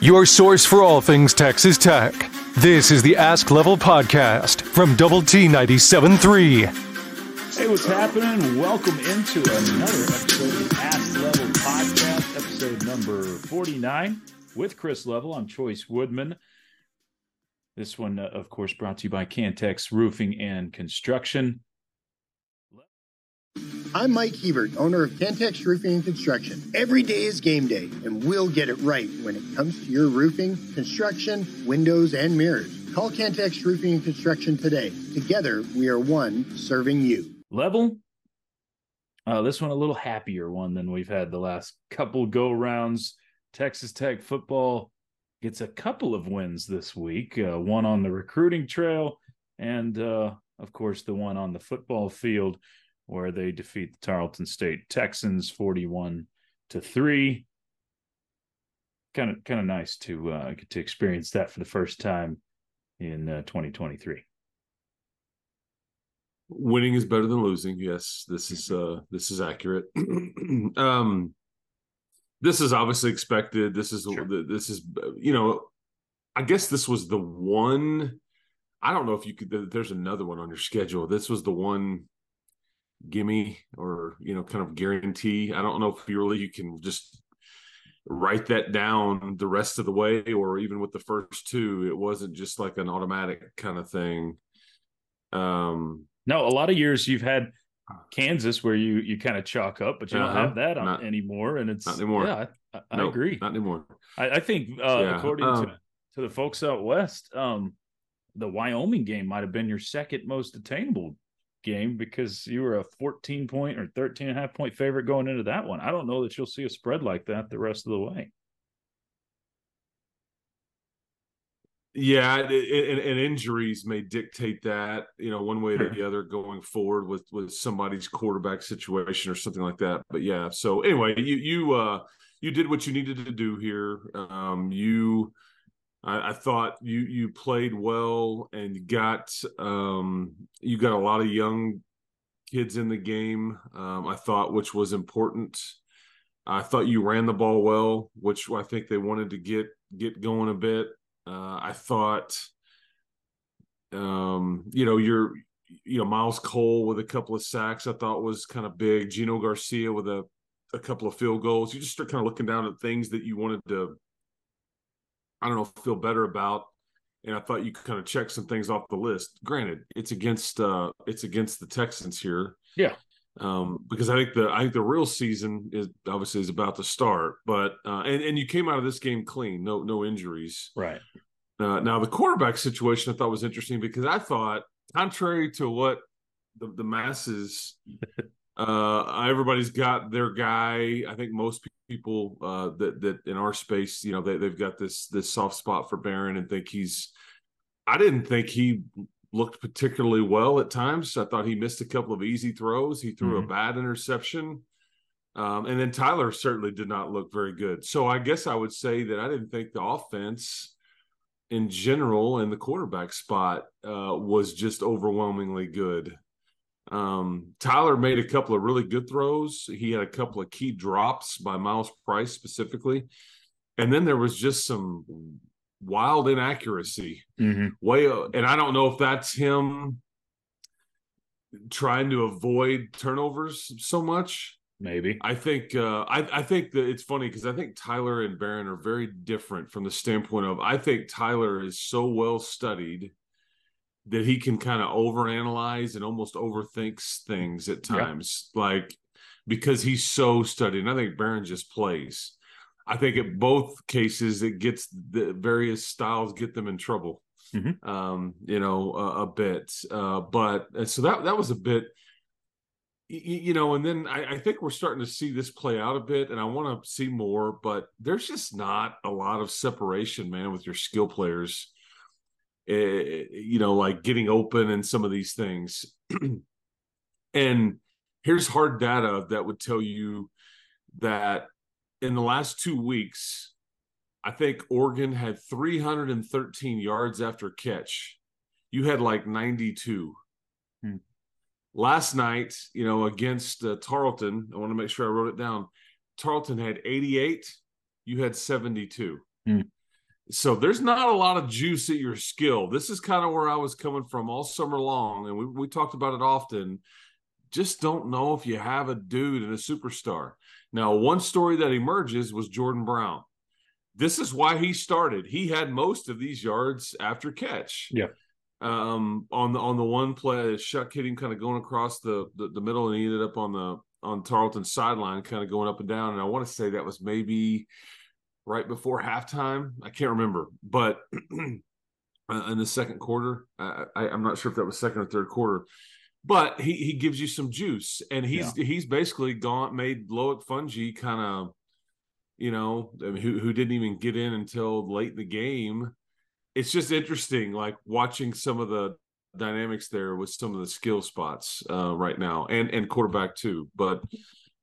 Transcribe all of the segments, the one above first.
your source for all things Texas Tech. This is the Ask Level Podcast from Double T 97.3. Hey, what's happening? Welcome into another episode of the Ask Level Podcast, episode number 49 with Chris Level. I'm Chois Woodman. This one, uh, of course, brought to you by Cantex Roofing and Construction. I'm Mike Hebert, owner of Cantex Roofing and Construction. Every day is game day, and we'll get it right when it comes to your roofing, construction, windows, and mirrors. Call Cantex Roofing and Construction today. Together, we are one serving you. Level. Uh, this one a little happier one than we've had the last couple go rounds. Texas Tech football gets a couple of wins this week. Uh, one on the recruiting trail, and uh, of course the one on the football field where they defeat the Tarleton State Texans 41 to 3. Kind of kind of nice to uh, get to experience that for the first time in uh, 2023. Winning is better than losing. Yes, this is uh this is accurate. um this is obviously expected. This is sure. this is you know I guess this was the one I don't know if you could there's another one on your schedule. This was the one gimme or you know kind of guarantee. I don't know if you really you can just write that down the rest of the way or even with the first two it wasn't just like an automatic kind of thing. Um no a lot of years you've had kansas where you you kind of chalk up but you uh-huh. don't have that not, anymore and it's not anymore. yeah i, I agree. not anymore. I, I think uh yeah. according um, to to the folks out west um the wyoming game might have been your second most attainable game because you were a 14 point or 13 and a half point favorite going into that one. I don't know that you'll see a spread like that the rest of the way. Yeah, and, and, injuries may dictate that, you know, one way or the other going forward with with somebody's quarterback situation or something like that. But yeah, so anyway, you you uh you did what you needed to do here. Um you I, I, thought you you played well and got um, you got a lot of young kids in the game. Um, I thought, which was important. I thought you ran the ball well, which I think they wanted to get get going a bit. Uh, I thought, um, you know, you're you know Myles Cole with a couple of sacks. I thought was kind of big. Gino Garcia with a a couple of field goals. You just start kind of looking down at things that you wanted to I don't know, feel better about. And I thought you could kind of check some things off the list. Granted, it's against uh it's against the Texans here. Yeah. Um, because I think the I think the real season is obviously is about to start. But uh and, and you came out of this game clean, no no injuries. Right. Uh, now the quarterback situation I thought was interesting because I thought, contrary to what the, the masses uh everybody's got their guy i think most people uh that that in our space you know they, they've got this this soft spot for Behren and think he's i didn't think he looked particularly well at times. I thought he missed a couple of easy throws. He threw mm-hmm. a bad interception. Um, and then tyler certainly did not look very good. So i guess i would say that i didn't think the offense in general and the quarterback spot uh, was just overwhelmingly good um, Tyler made a couple of really good throws. He had a couple of key drops by Myles Price specifically. And then there was just some wild inaccuracy. Mm-hmm. Way and I don't know if that's him trying to avoid turnovers so much. Maybe. I think uh, I, I think that it's funny because I think Tyler and Behren are very different from the standpoint of I think Tyler is so well studied that he can kind of overanalyze and almost overthinks things at times, yeah. like because he's so studied. And I think Behren just plays. I think in both cases, it gets the various styles get them in trouble. Mm-hmm. Um, you know, a bit. Uh, but uh, so that that was a bit, you, know, and then I, I, think we're starting to see this play out a bit, and I want to see more. But there's just not a lot of separation, man, with your skill players you know, like getting open and some of these things. and here's hard data that would tell you that in the last two weeks, I think Oregon had 313 yards after catch. You had like 92. Hmm. Last night, you know, against uh, Tarleton, I want to make sure I wrote it down. Tarleton had 88. You had 72. Hmm. So there's not a lot of juice at your skill. This is kind of where I was coming from all summer long, and we we talked about it often. Just don't know if you have a dude and a superstar. Now, one story that emerges was Jordan Brown. This is why he started. He had most of these yards after catch. Yeah. Um, on the on the one play, Shough hit him kind of going across the, the the middle, and he ended up on the on Tarleton's sideline, kind of going up and down. And I want to say that was maybe right before halftime. I can't remember, but in the second quarter, I, am not sure if that was second or third quarter. But he he gives you some juice, and he's yeah. he's basically gone made Loic Fouonji kind of, you know, who who didn't even get in until late in the game. It's just interesting, like watching some of the dynamics there with some of the skill spots uh, right now, and and quarterback too. But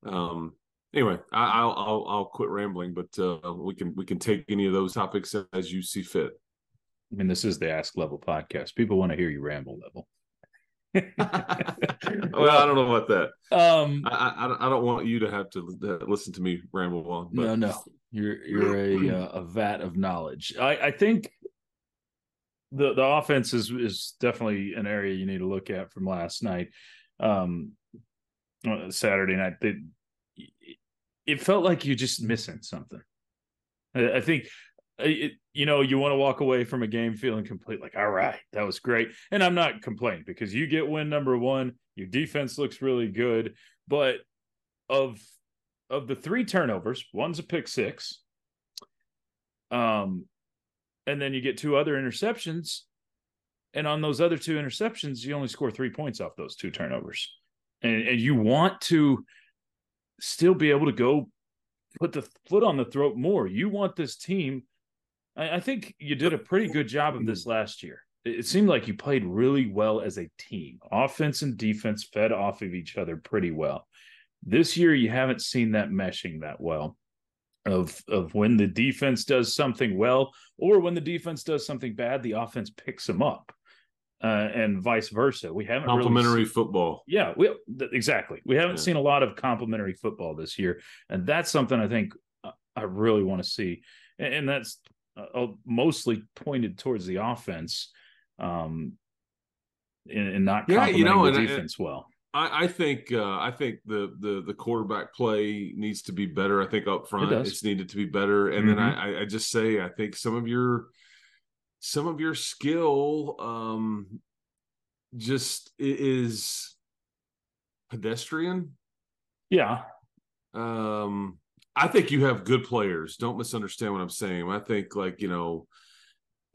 um, anyway, I, will I'll I'll quit rambling, but uh, we can we can take any of those topics as you see fit. I mean, this is the Ask Level podcast. People want to hear you ramble, level. well, I don't know about that. Um, I, I, I don't want you to have to listen to me ramble on. But. No, no, you're you're a uh, a vat of knowledge. I I think the the offense is is definitely an area you need to look at from last night. Um, uh, Saturday night, they, it felt like you're just missing something. I, think you know you want to walk away from a game feeling complete like all right that was great and i'm not complaining because you get win number one your defense looks really good but of of the three turnovers one's a pick six um and then you get two other interceptions and on those other two interceptions you only score three points off those two turnovers and, and you want to still be able to go put the foot on the throat more. You want this team I, I think you did a pretty good job of this last year. It, it seemed like you played really well as a team. Offense and defense fed off of each other pretty well. This year you haven't seen that meshing that well of of when the defense does something well or when the defense does something bad, the offense picks them up, uh, and vice versa. We haven't complementary really seen, football. Yeah, we exactly. We haven't yeah. seen a lot of complementary football this year, and that's something I think uh, I really want to see, and, and that's uh, mostly pointed towards the offense, um, and, and not yeah, you know, the defense well. I, I think uh, I think the the the quarterback play needs to be better. I think up front it it's needed to be better. And mm-hmm. then I, I just say I think some of your some of your skill um, just is pedestrian. Yeah. Um, I think you have good players. Don't misunderstand what I'm saying. I think like you know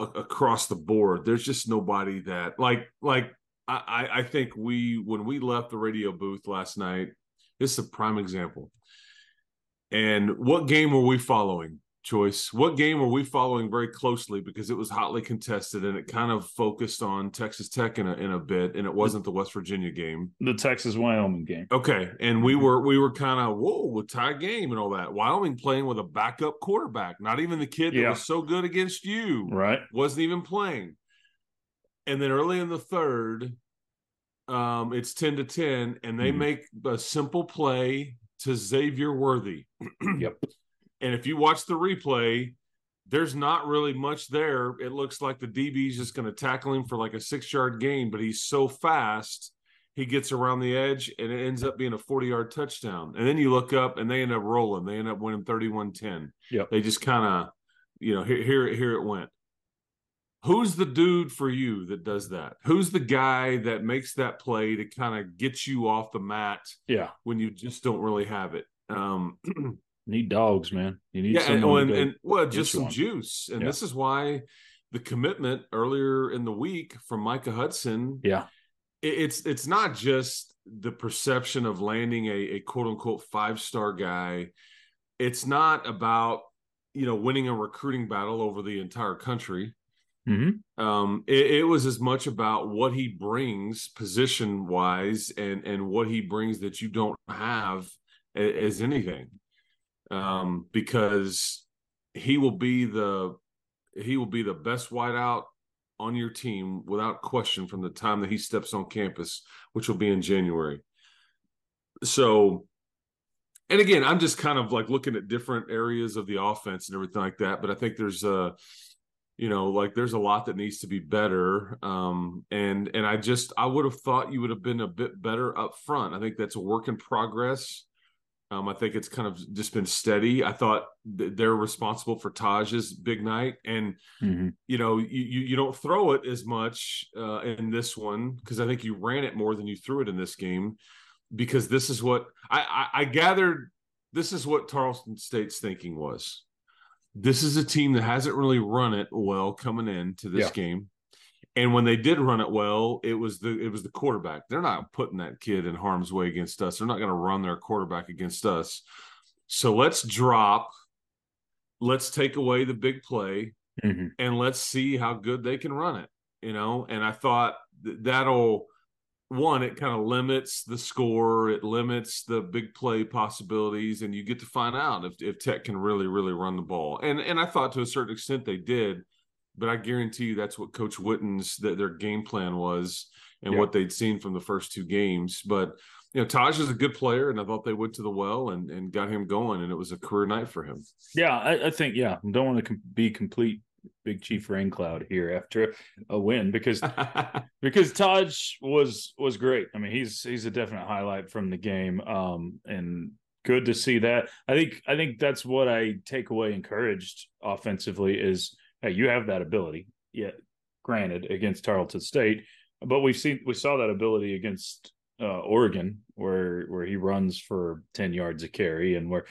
across the board, there's just nobody that like like I, I think we when we left the radio booth last night, this is a prime example. And what game were we following? Chois. What game were we following very closely because it was hotly contested and it kind of focused on Texas Tech in a in a bit, and it wasn't the West Virginia game, the Texas Wyoming game. Okay, and we mm-hmm. were we were kind of whoa with tie game and all that. Wyoming playing with a backup quarterback, not even the kid that yeah. was so good against you, right? Wasn't even playing. And then early in the third, um, it's 10 to 10, and they mm make a simple play to Xavier Worthy. yep. And if you watch the replay, there's not really much there. It looks like the DB is just going to tackle him for like a six yard gain, but he's so fast, he gets around the edge and it ends up being a 40 yard touchdown. And then you look up and they end up rolling. They end up winning 31 10. Yep. They just kind of, you know, here, here, here it went who's the dude for you that does that? Who's the guy that makes that play to kind of get you off the mat? Yeah, when you just don't really have it. Um, need dogs, man. You need yeah, and, and, and, well, just some juice. And yeah. this is why the commitment earlier in the week from Micah Hudson. Yeah, it, it's it's not just the perception of landing a, a quote unquote five star guy. It's not about you know winning a recruiting battle over the entire country Mm-hmm. Um, it, it, was as much about what he brings position wise and and what he brings that you don't have as, as anything. Um, because he will be the he will be the best wideout on your team without question from the time that he steps on campus, which will be in January. So, and again, I'm just kind of like looking at different areas of the offense and everything like that. But I think there's uh you know, like there's a lot that needs to be better. Um, and and I just I would have thought you would have been a bit better up front. I think that's a work in progress. Um, I think it's kind of just been steady. I thought th- they're responsible for Taj's big night, and mm-hmm. you know you, you, you don't throw it as much uh, in this one because I think you ran it more than you threw it in this game because this is what I, I, I gathered. This is what Tarleton State's thinking was this is a team that hasn't really run it well coming into this yeah. game. And when they did run it well, it was the it was the quarterback. They're not putting that kid in harm's way against us. They're not going to run their quarterback against us. So let's drop. Let's take away the big play, mm-hmm. and let's see how good they can run it. You know, and I thought that'll one, it kind of limits the score, it limits the big play possibilities, and you get to find out if, if Tech can really, really run the ball. And and I thought to a certain extent they did, but I guarantee you that's what Coach Whitten's that their game plan was and yeah. what they'd seen from the first two games. But you know, Taj is a good player, and I thought they went to the well and, and got him going, and it was a career night for him. Yeah, I, I think yeah, don't want to com- be complete big chief rain cloud here after a win because because Taj was was great. I mean, he's he's a definite highlight from the game. Um, and good to see that. I think I think that's what I take away encouraged offensively is hey, you have that ability. Yeah, granted against Tarleton State, but we've seen we saw that ability against uh, Oregon where where he runs for 10 yards a carry and where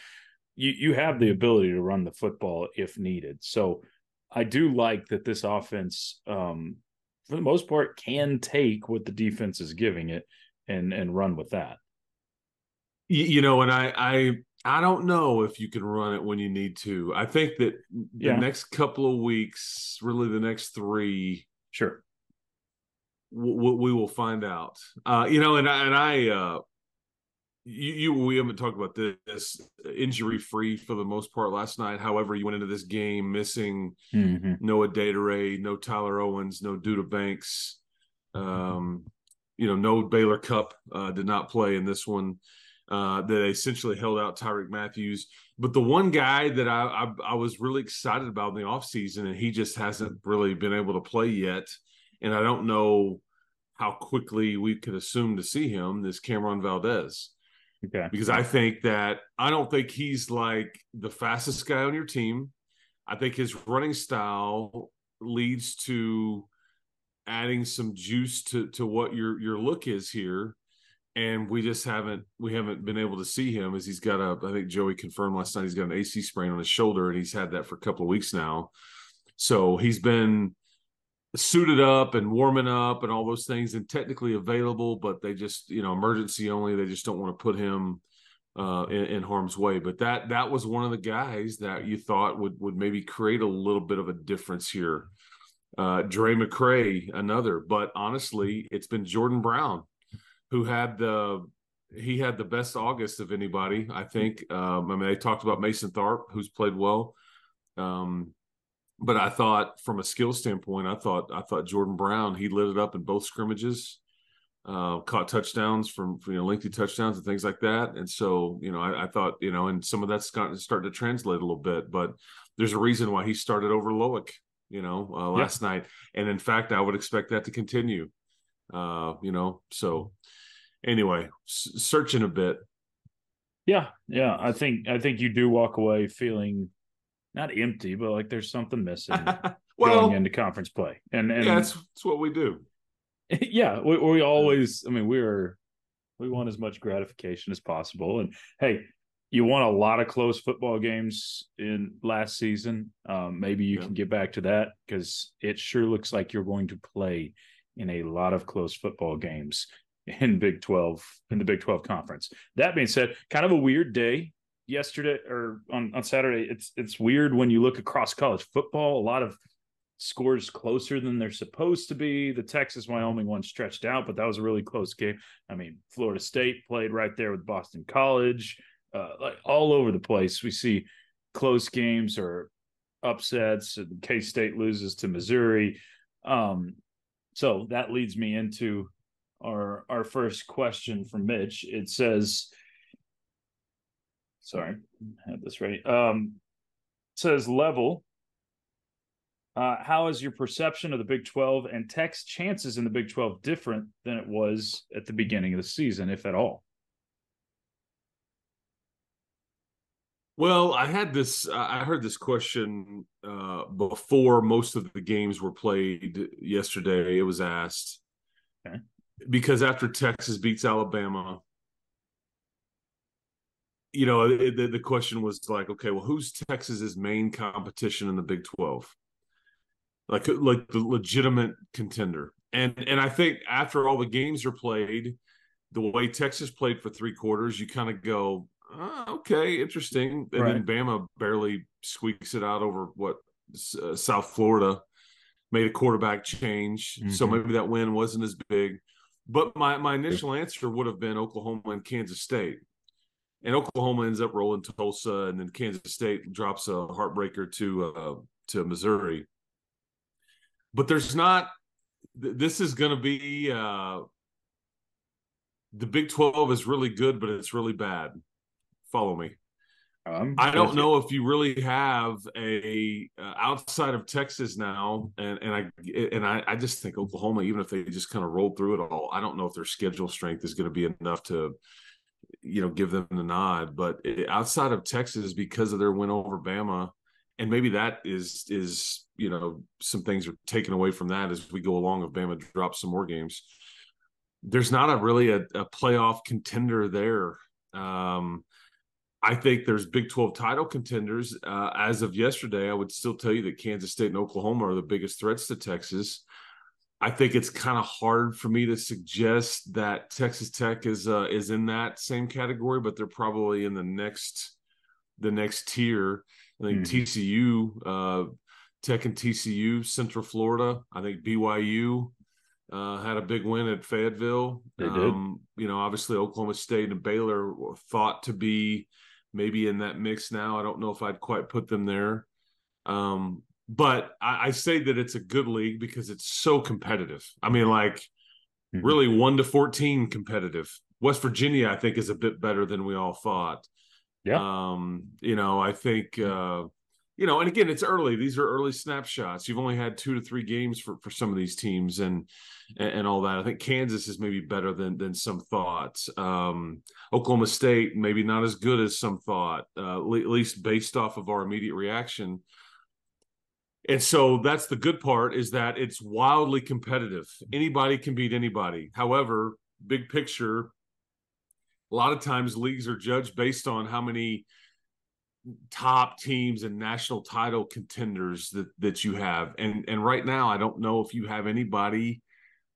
you you have the ability to run the football if needed. So I do like that this offense, um, for the most part, can take what the defense is giving it and and run with that. You know, and I I I don't know if you can run it when you need to. I think that the yeah. next couple of weeks, really the next three, sure, we, we will find out. Uh, you know, and I, and I uh, you, you we haven't talked about this injury free for the most part last night. However, you went into this game missing mm-hmm. Noah Adedire, no Tyler Owens, no Duda Banks. Um, you know, no Baylor Cupp uh, did not play in this one. Uh, that essentially held out Tyrique Matthews. But the one guy that I, I, I was really excited about in the offseason, and he just hasn't really been able to play yet. And I don't know how quickly we could assume to see him, is Cam'Ron Valdez. Okay. Because I think that I don't think he's like the fastest guy on your team. I think his running style leads to adding some juice to to what your your look is here. And we just haven't we haven't been able to see him as he's got a I think Joey confirmed last night he's got an AC sprain on his shoulder and he's had that for a couple of weeks now. So he's been suited up and warming up and all those things and technically available, but they just, you know, emergency only. They just don't want to put him uh, in, in, harm's way. But that that was one of the guys that you thought would would maybe create a little bit of a difference here. Uh, Drae McCray, another, but honestly, it's been Jordan Brown who had the he had the best August of anybody. I think. Um, I mean, they talked about Mason Tharp, who's played well. Um, but I thought from a skill standpoint, I thought I thought Jordan Brown he lit it up in both scrimmages, uh, caught touchdowns from, from, you know lengthy touchdowns and things like that. And so you know I, I thought you know and some of that's starting to translate a little bit, but there's a reason why he started over Loic, you know, uh, last yeah. night, and in fact I would expect that to continue. Uh, you know, so anyway, s- searching a bit. Yeah, yeah, I think I think you do walk away feeling not empty, but like there's something missing well, going into conference play. And and yeah, that's, that's what we do. yeah, we, we always. I mean, we're we want as much gratification as possible. And hey, you won a lot of close football games in last season. Um, maybe you yeah. can get back to that because it sure looks like you're going to play in a lot of close football games in Big 12 in the Big 12 conference. That being said, kind of a weird day yesterday or on, on Saturday, it's it's weird when you look across college football. A lot of scores closer than they're supposed to be. The Texas Wyoming one stretched out, but that was a really close game. I mean, Florida State played right there with Boston College. Uh, like all over the place, we see close games or upsets. K State loses to Missouri. Um, so that leads me into our our first question from Mitch. It says sorry, I have this ready. Um, says level. Uh, how is your perception of the Big 12 and Tech's chances in the Big 12 different than it was at the beginning of the season, if at all? Well, I had this. I heard this question uh, before most of the games were played yesterday. It was asked okay. Because after Texas beats Alabama, you know, the, the question was like, okay, well, who's Texas's main competition in the Big Twelve? Like, like the legitimate contender. And and I think after all the games are played, the way Texas played for three quarters, you kind of go, oh, okay, interesting. And right. then Bama barely squeaks it out over what uh, South Florida made a quarterback change, mm-hmm. so maybe that win wasn't as big. But my my initial answer would have been Oklahoma and Kansas State. And Oklahoma ends up rolling Tulsa, and then Kansas State drops a heartbreaker to uh, to Missouri. But there's not. This is going to be uh, the Big Twelve is really good, but it's really bad follow me. Um, I don't know if you really have a uh, outside of Texas now, and and I and I, I just think Oklahoma, even if they just kind of rolled through it all, I don't know if their schedule strength is going to be enough to, you know, give them the nod. But it, outside of Texas, because of their win over Bama, and maybe that is is you know some things are taken away from that as we go along. If Bama drops some more games, there's not a really a, a playoff contender there. Um, I think there's Big 12 title contenders. Uh, as of yesterday, I would still tell you that Kansas State and Oklahoma are the biggest threats to Texas. I think it's kind of hard for me to suggest that Texas Tech is uh, is in that same category, but they're probably in the next the next tier. I think mm-hmm. TCU, uh, Tech and TCU, Central Florida. I think BYU uh, had a big win at Fayetteville. They did. Um, you know, obviously Oklahoma State and Baylor were thought to be maybe in that mix now. I don't know if I'd quite put them there. Um, but I, I, say that it's a good league because it's so competitive. I mean, like mm-hmm. really one to 14 competitive. West Virginia, I think, is a bit better than we all thought. Yeah. Um, you know, I think uh, you know, and again, it's early. These are early snapshots. You've only had two to three games for for some of these teams, and and, all that. I think Kansas is maybe better than than some thought. Um, Oklahoma State maybe not as good as some thought, uh, at least based off of our immediate reaction. And so that's the good part is that it's wildly competitive. Anybody can beat anybody. However, big picture, a lot of times leagues are judged based on how many top teams and national title contenders that that you have. And and right now I don't know if you have anybody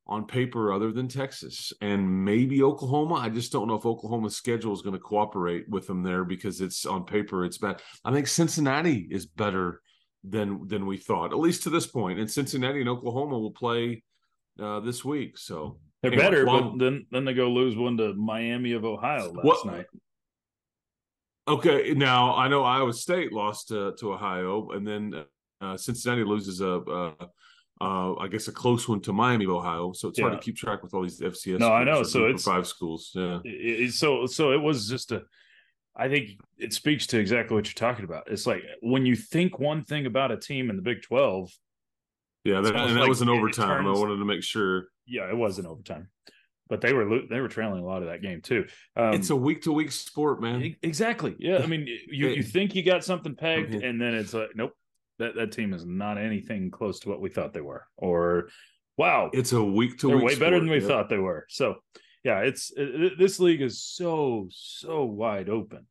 on paper other than Texas and maybe Oklahoma. I just don't know if Oklahoma's schedule is going to cooperate with them there because it's on paper it's bad. I think Cincinnati is better than than we thought at least to this point. And Cincinnati and Oklahoma will play uh, this week. So they're anyway, better long, but then then they go lose one to Miami of Ohio last what, night Okay, now I know Iowa State lost to, to Ohio, and then uh, Cincinnati loses a, a, a, I guess, a close one to Miami, Ohio. So it's yeah. hard to keep track with all these FCS. No, I know. So it's five schools. Yeah. It, so so it was just a. I think it speaks to exactly what you're talking about. It's like when you think one thing about a team in the Big Twelve. Yeah, that, and that like was an overtime. Turns, I wanted to make sure. Yeah, it was an overtime but they were they were trailing a lot of that game too. Um, it's a week to week sport, man. Exactly. Yeah. I mean, you you think you got something pegged, and then it's like, nope, that that team is not anything close to what we thought they were. Or, wow, it's a week to week. Way sport, better than we yep. thought they were. So, yeah, it's it, this league is so so wide open.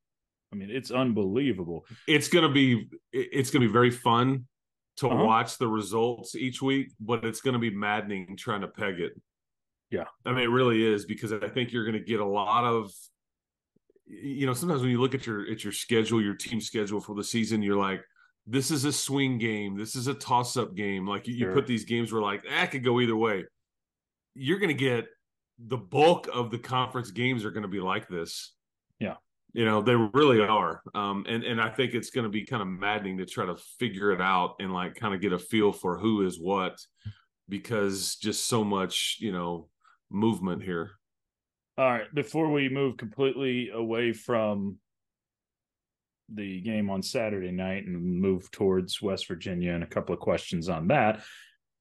I mean, it's unbelievable. It's gonna be it's gonna be very fun to uh-huh. watch the results each week, but it's gonna be maddening trying to peg it. Yeah. I mean, it really is because I think you're going to get a lot of, you know, sometimes when you look at your at your schedule, your team schedule for the season, you're like, this is a swing game. This is a toss up game. Like you, sure. you put these games where like that could go either way. You're going to get the bulk of the conference games are going to be like this. Yeah. You know, they really are. Um, and, and I think it's going to be kind of maddening to try to figure it out and like kind of get a feel for who is what because just so much, you know, movement here. All right. Before we move completely away from the game on Saturday night and move towards West Virginia and a couple of questions on that.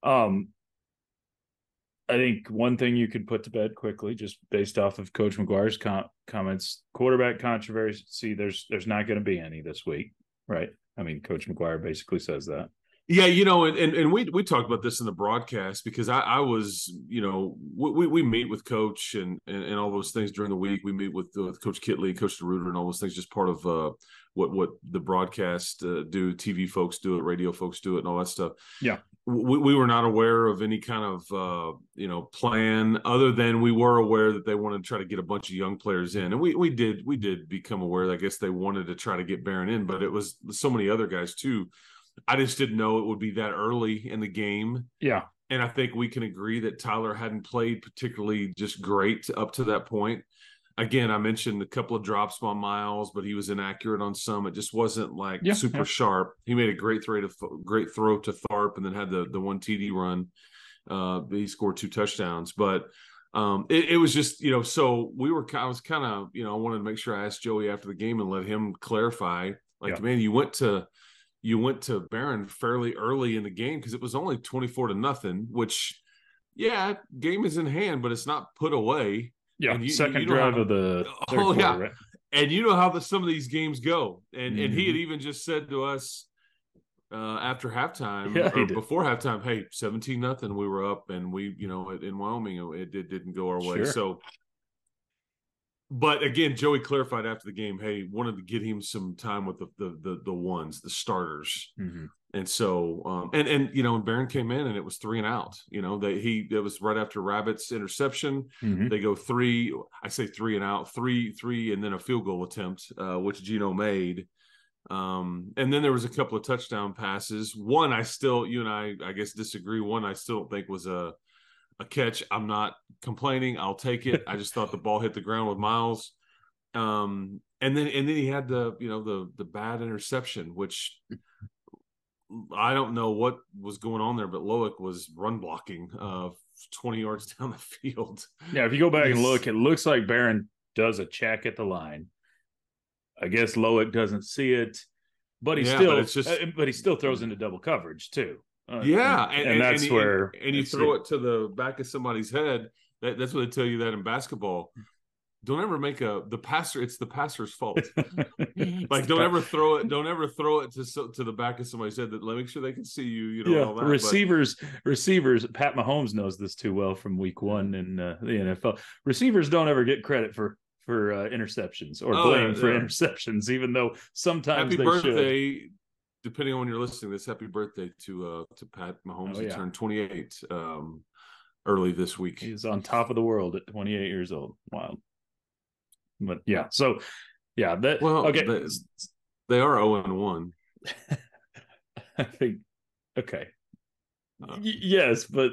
Um, I think one thing you could put to bed quickly, just based off of Coach McGuire's com- comments, quarterback controversy. There's there's not going to be any this week, right? I mean, Coach McGuire basically says that. Yeah, you know, and, and, and we we talked about this in the broadcast because I, I was, you know, we, we meet with Coach and, and, and all those things during the week. We meet with, with Coach Kittley, Coach DeRuyter, and all those things, just part of uh, what what the broadcast uh, do. TV folks do it, radio folks do it, and all that stuff. Yeah, we, we were not aware of any kind of uh, you know plan other than we were aware that they wanted to try to get a bunch of young players in, and we we did we did become aware. I guess they wanted to try to get Behren in, but it was so many other guys too. I just didn't know it would be that early in the game. Yeah. And I think we can agree that Tyler hadn't played particularly just great up to that point again, I mentioned a couple of drops by Myles, but he was inaccurate on some. It just wasn't like yeah, super yeah. sharp. He made a great throw to great throw to Tharp, and then had the the one TD run. Uh, he scored two touchdowns, but um, it, it, was just you know. So we were. I was kind of you know. I wanted to make sure I asked Joey after the game and let him clarify. Like, yeah. man, you went to you went to Behren fairly early in the game because it was only twenty four to nothing. Which, yeah, game is in hand, but it's not put away. Yeah, you, second you drive how, of the oh quarter, yeah, right? and you know how the, some of these games go, and mm-hmm. and he had mm-hmm. even just said to us uh, after halftime yeah, or before halftime, hey, seventeen nothing, we were up, and we you know in Wyoming it, it didn't go our way, sure. so. But again, Joey clarified after the game, hey, wanted to get him some time with the the the, the ones, the starters. Mm-hmm. And so, um, and and you know, and Behren came in and it was three and out. You know, that he it was right after Rabbit's interception. Mm-hmm. They go three. I say three and out, three three, and then a field goal attempt, uh, which Gino made. Um, and then there was a couple of touchdown passes. One I still, you and I, I guess disagree. One I still don't think was a a catch. I'm not complaining. I'll take it. I just thought the ball hit the ground with Myles. Um, and then and then he had the you know the the bad interception, which I don't know what was going on there, but Loic was run blocking uh, 20 yards down the field. Yeah, if you go back and look, it looks like Behren does a check at the line. I guess Loic doesn't see it, but he yeah, still, but, just, uh, but he still throws into double coverage too. Uh, yeah, and, and, and that's and, where and, you throw it. it to the back of somebody's head. That, that's what they tell you that in basketball don't ever make a the passer it's the passer's fault like don't ever throw it don't ever throw it to to the back of somebody's head that let me make sure they can see you you know yeah, that, receivers but... receivers pat mahomes knows this too well from week one in uh, the nfl receivers don't ever get credit for for uh, interceptions or oh, blame yeah, for yeah. interceptions even though sometimes happy birthday should. Depending on when you're listening this happy birthday to uh to pat mahomes oh, he turned 28 um early this week he's on top of the world at 28 years old wild but yeah, so yeah, that well, okay. They, they are zero oh and one. I think okay. Uh, y- yes, but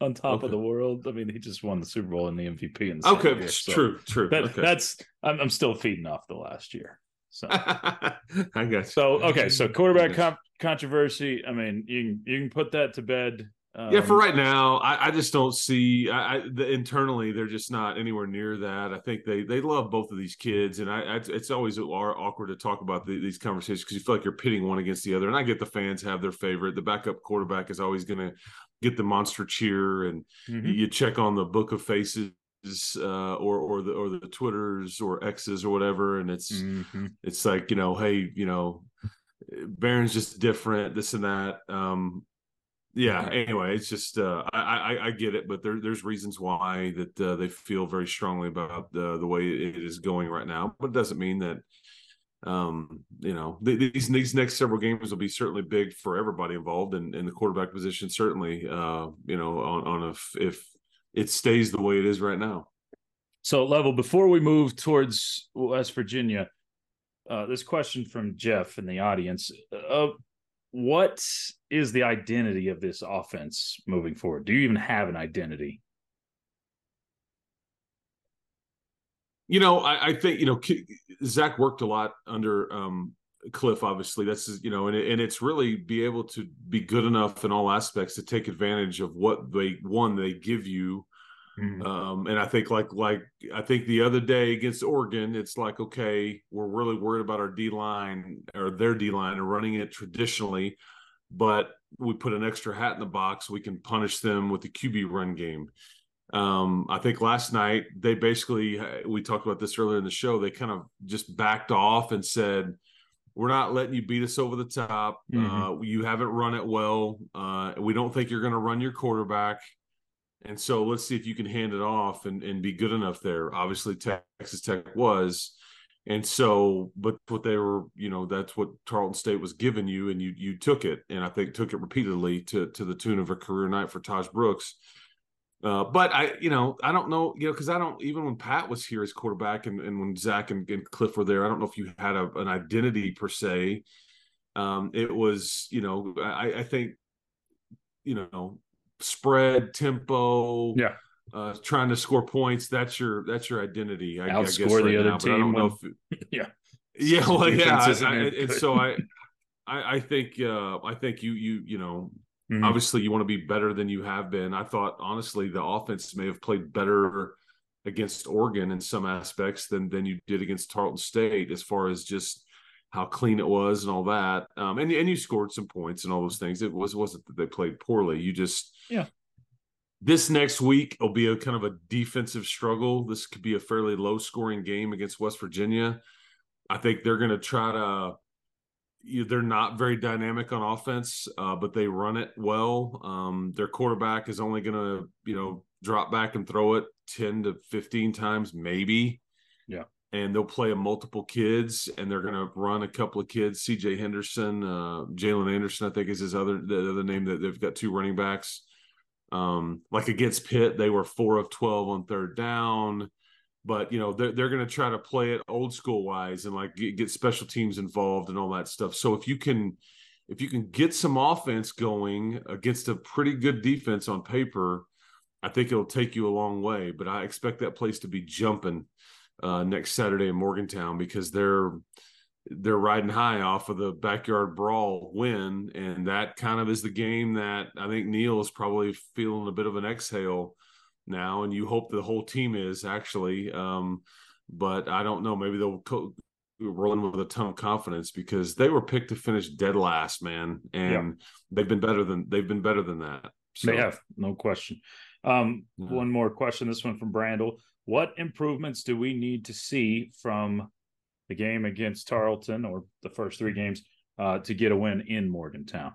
on top okay. of the world. I mean, he just won the Super Bowl and the MVP. In the okay, year, so true, true. That, okay. That's I'm, I'm still feeding off the last year. So I guess. So okay, so quarterback com- controversy. I mean, you can you can put that to bed. Um, yeah, for right now, I, I just don't see. I, I the, internally, they're just not anywhere near that. I think they they love both of these kids, and I, I it's always awkward to talk about the, these conversations because you feel like you're pitting one against the other. And I get the fans have their favorite. The backup quarterback is always going to get the monster cheer, and mm-hmm. you check on the book of faces uh, or or the or the Twitters or X's or whatever, and it's mm-hmm. it's like you know, hey, you know, Behren's just different, this and that. Um, yeah anyway it's just uh, I, I, I get it but there there's reasons why that uh, they feel very strongly about the the way it is going right now but it doesn't mean that um you know these these next several games will be certainly big for everybody involved in, in the quarterback position certainly uh you know on on if if it stays the way it is right now so level before we move towards west virginia uh this question from jeff in the audience uh what is the identity of this offense moving forward? Do you even have an identity? You know, I, I think you know Zach worked a lot under um, Cliff. Obviously, that's you know, and, and it's really be able to be good enough in all aspects to take advantage of what they one they give you Mm-hmm. Um, and I think like like I think the other day against Oregon, it's like okay, we're really worried about our D line or their D line and running it traditionally, but we put an extra hat in the box. We can punish them with the QB run game. Um, I think last night they basically we talked about this earlier in the show. They kind of just backed off and said, "We're not letting you beat us over the top. Mm-hmm. Uh, you haven't run it well. Uh, we don't think you're going to run your quarterback." And so let's see if you can hand it off and, and be good enough there. Obviously, Texas Tech was. And so, but what they were, you know, that's what Tarleton State was giving you, and you you took it, and I think took it repeatedly to to the tune of a career night for Taj Brooks. Uh, but I, you know, I don't know, you know, because I don't even when Pat was here as quarterback, and, and when Zach and, and Cliff were there, I don't know if you had a, an identity per se. Um, it was, you know, I, I think, you know, spread, tempo, yeah, uh, trying to score points. That's your that's your identity. I, Outscore I guess right the other now, team. I don't when, know if, yeah, yeah, well, yeah, I, I, and so I, I, I think, uh, I think you, you, you know, mm-hmm. obviously you want to be better than you have been. I thought honestly the offense may have played better against Oregon in some aspects than than you did against Tarleton State, as far as just how clean it was and all that. Um, and and you scored some points and all those things. It was wasn't that they played poorly. You just yeah. This next week will be a kind of a defensive struggle. This could be a fairly low scoring game against West Virginia. I think they're going to try to. You, they're not very dynamic on offense, uh, but they run it well. Um, their quarterback is only going to, you know, drop back and throw it ten to fifteen times, maybe. Yeah and they'll play a multiple kids and they're going to run a couple of kids cj henderson uh, jaylen anderson i think is his other the other name that they've got two running backs um, like against pitt they were four of 12 on third down but you know they're, they're going to try to play it old school wise and like get, special teams involved and all that stuff. So if you can if you can get some offense going against a pretty good defense on paper i think it'll take you a long way but i expect that place to be jumping uh, next Saturday in Morgantown because they're they're riding high off of the backyard brawl win, and that kind of is the game that I think neal is probably feeling a bit of an exhale now, and you hope the whole team is actually. Um, but I don't know. Maybe they'll co- roll in with a ton of confidence because they were picked to finish dead last, man, and yeah. they've been better than they've been better than that. So. They have no question. Um, yeah. One more question. This one from Brandel. What improvements do we need to see from the game against Tarleton or the first three games uh, to get a win in Morgantown?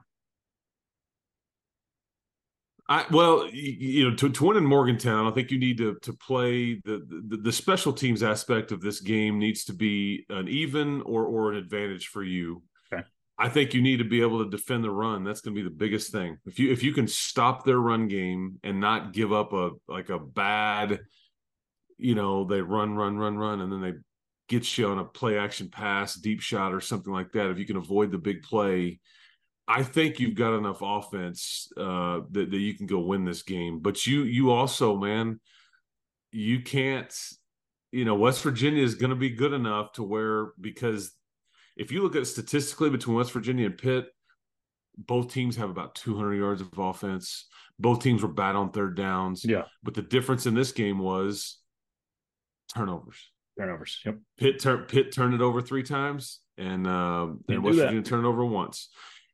I, well, you, know, to, to win in Morgantown, I think you need to to play the, the, the special teams aspect of this game needs to be an even or or an advantage for you. Okay. I think you need to be able to defend the run. That's going to be the biggest thing. If you if you can stop their run game and not give up a like a bad you know, they run, run, run, run, and then they get you on a play action pass, deep shot, or something like that. If you can avoid the big play, I think you've got enough offense uh, that, that you can go win this game. But you, you also, man, you can't. You know, West Virginia is going to be good enough to where because if you look at statistically between West Virginia and Pitt, both teams have about 200 yards of offense. Both teams were bad on third downs. Yeah. But the difference in this game was turnovers. Turnovers. Yep. Pitt tur- Pitt turned it over three times, and uh, and West Virginia turned it over once.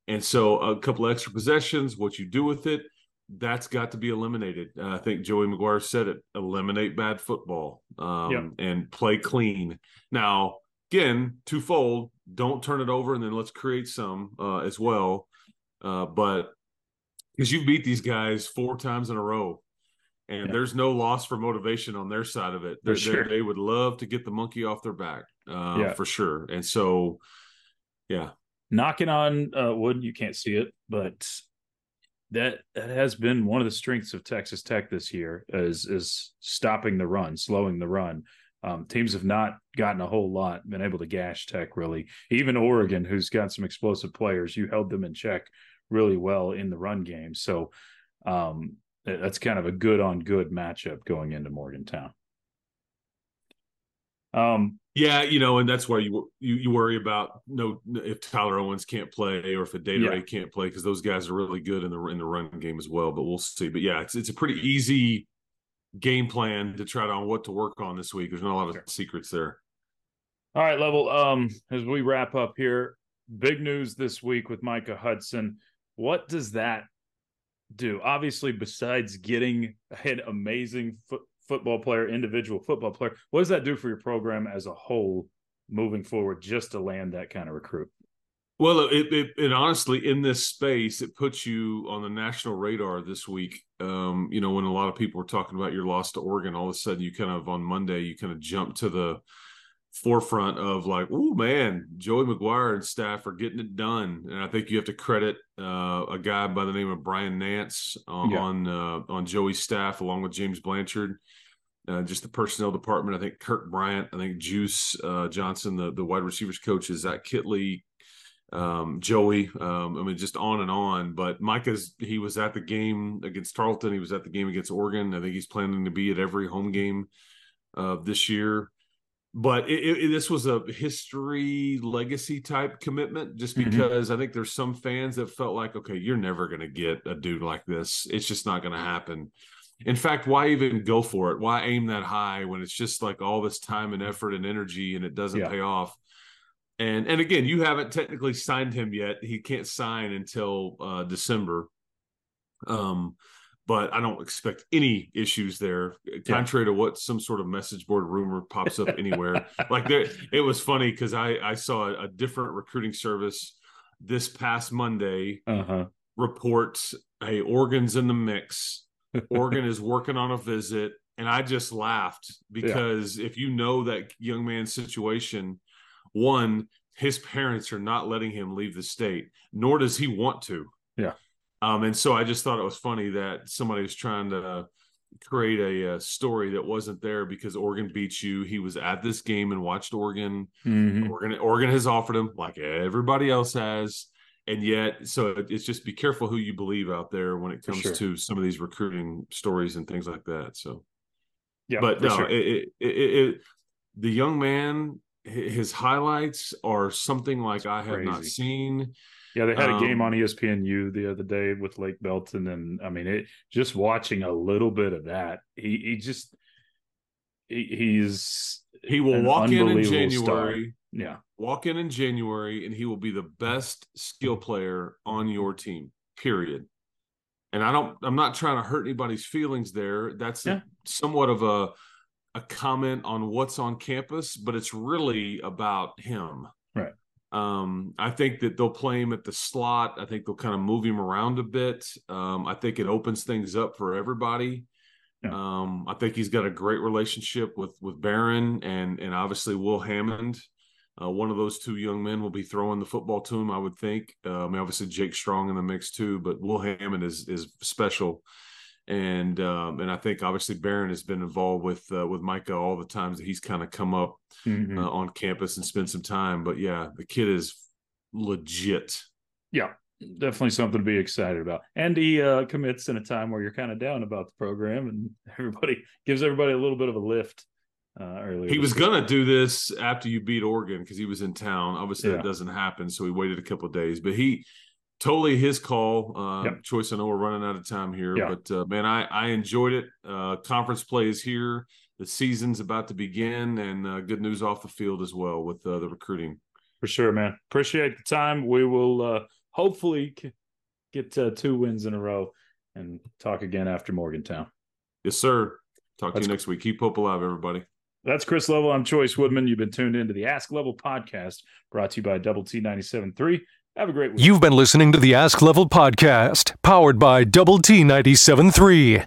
And so a couple extra possessions. What you do with it, that's got to be eliminated. Uh, I think Joey McGuire said it: eliminate bad football um, yep. and play clean. Now, again, twofold: don't turn it over, and then let's create some uh, as well. Uh, but because you beat these guys four times in a row and yeah. there's no loss for motivation on their side of it. Sure. They would love to get the monkey off their back, uh, yeah. for sure. And so, yeah, knocking on uh, wood, you can't see it, but that that has been one of the strengths of Texas Tech this year is is stopping the run, slowing the run. Um, teams have not gotten a whole lot, been able to gash Tech really. Even Oregon, who's got some explosive players, you held them in check really well in the run game. So um, that's kind of a good on good matchup going into Morgantown. Um, yeah, you know, and that's why you you, you worry about no if Tyler Owens can't play or if Adedire yeah. can't play because those guys are really good in the in the run game as well. But we'll see. But yeah, it's it's a pretty easy game plan to try to on what to work on this week. There's not a lot of sure. secrets there. All right, level. Um, as we wrap up here, big news this week with Micah Hudson. What does that do? Obviously, besides getting an amazing fo- football player, individual football player, what does that do for your program as a whole moving forward just to land that kind of recruit? Well, it, it, it, honestly in this space it puts you on the national radar this week. Um, you know, when a lot of people were talking about your loss to Oregon, all of a sudden you kind of on Monday you kind of jump to the forefront of like, oh man, Joey McGuire and staff are getting it done, and I think you have to credit uh, a guy by the name of Brian Nance uh, yeah. on uh, on Joey's staff along with James Blanchard. Uh, just the personnel department. I think Kirk Bryant, I think Juice uh, Johnson, the, the wide receivers coach, is Zach Kittley, um, Joey. Um, I mean, just on and on. But Micah's he was at the game against Tarleton. He was at the game against Oregon. I think he's planning to be at every home game uh, this year but it, it, this was a history legacy type commitment just mm-hmm. because mm-hmm. i think there's some fans that felt like okay you're never going to get a dude like this it's just not going to happen in fact why even go for it why aim that high when it's just like all this time and effort and energy and it doesn't yeah. pay off and and again you haven't technically signed him yet he can't sign until uh december um but I don't expect any issues there. Contrary yeah. to what some sort of message board rumor pops up anywhere. like there, it was funny because I I saw a, a, different recruiting service this past Monday uh-huh. report, "Hey, Oregon's in the mix. Oregon is working on a visit," and I just laughed because yeah. if you know that young man's situation, one, his parents are not letting him leave the state, nor does he want to. Yeah. Um, and so I just thought it was funny that somebody was trying to create a, a, story that wasn't there because Oregon beat you. He was at this game and watched Oregon. Mm-hmm. Oregon, Oregon has offered him like everybody else has. And yet, so it's just be careful who you believe out there when it comes sure. to some of these recruiting stories and things like that. So, yeah, but no, sure. it, it, it, the young man, his highlights are something like I have Crazy. not seen. Yeah, they had a game um, on ESPNU the other day with Lake Belton, and I mean, it just watching a little bit of that, he he just he, he's he will walk in in January. Star. Yeah, walk in in January, and he will be the best skill player on your team. Period. And I don't. I'm not trying to hurt anybody's feelings there. That's yeah. a, somewhat of a a comment on what's on campus, but it's really about him. Um, I think that they'll play him at the slot. I think they'll kind of move him around a bit. Um, I think it opens things up for everybody. Yeah. Um, I think he's got a great relationship with with Behren and and obviously Will Hammond. Uh, one of those two young men will be throwing the football to him, I would think. Uh, I mean, obviously Jake Strong in the mix too, but Will Hammond is is special and um, and I think obviously Behren has been involved with uh, with Micah all the times that he's kind of come up mm-hmm. uh, on campus and spent some time. But yeah, the kid is legit. Yeah, definitely something to be excited about. And he uh, commits in a time where you're kind of down about the program, and everybody gives everybody a little bit of a lift. Uh, earlier he was gonna do this after you beat Oregon because he was in town. Obviously, yeah. that doesn't happen, so he waited a couple days. But he totally his call. Uh, yep. Chois. I know we're running out of time here, yeah. but uh, man, I I enjoyed it. Uh, conference play is here. The season's about to begin, and uh, good news off the field as well with uh, the recruiting. For sure, man. Appreciate the time. We will uh, hopefully get two wins in a row and talk again after Morgantown. Yes, sir. Talk That's to you next week. Keep hope alive, everybody. That's Chris Level. I'm Chois Woodman. You've been tuned into the Ask Level podcast brought to you by Double T 97.3. Have a great week. You've been listening to the Ask Level podcast, powered by Double T 97.3.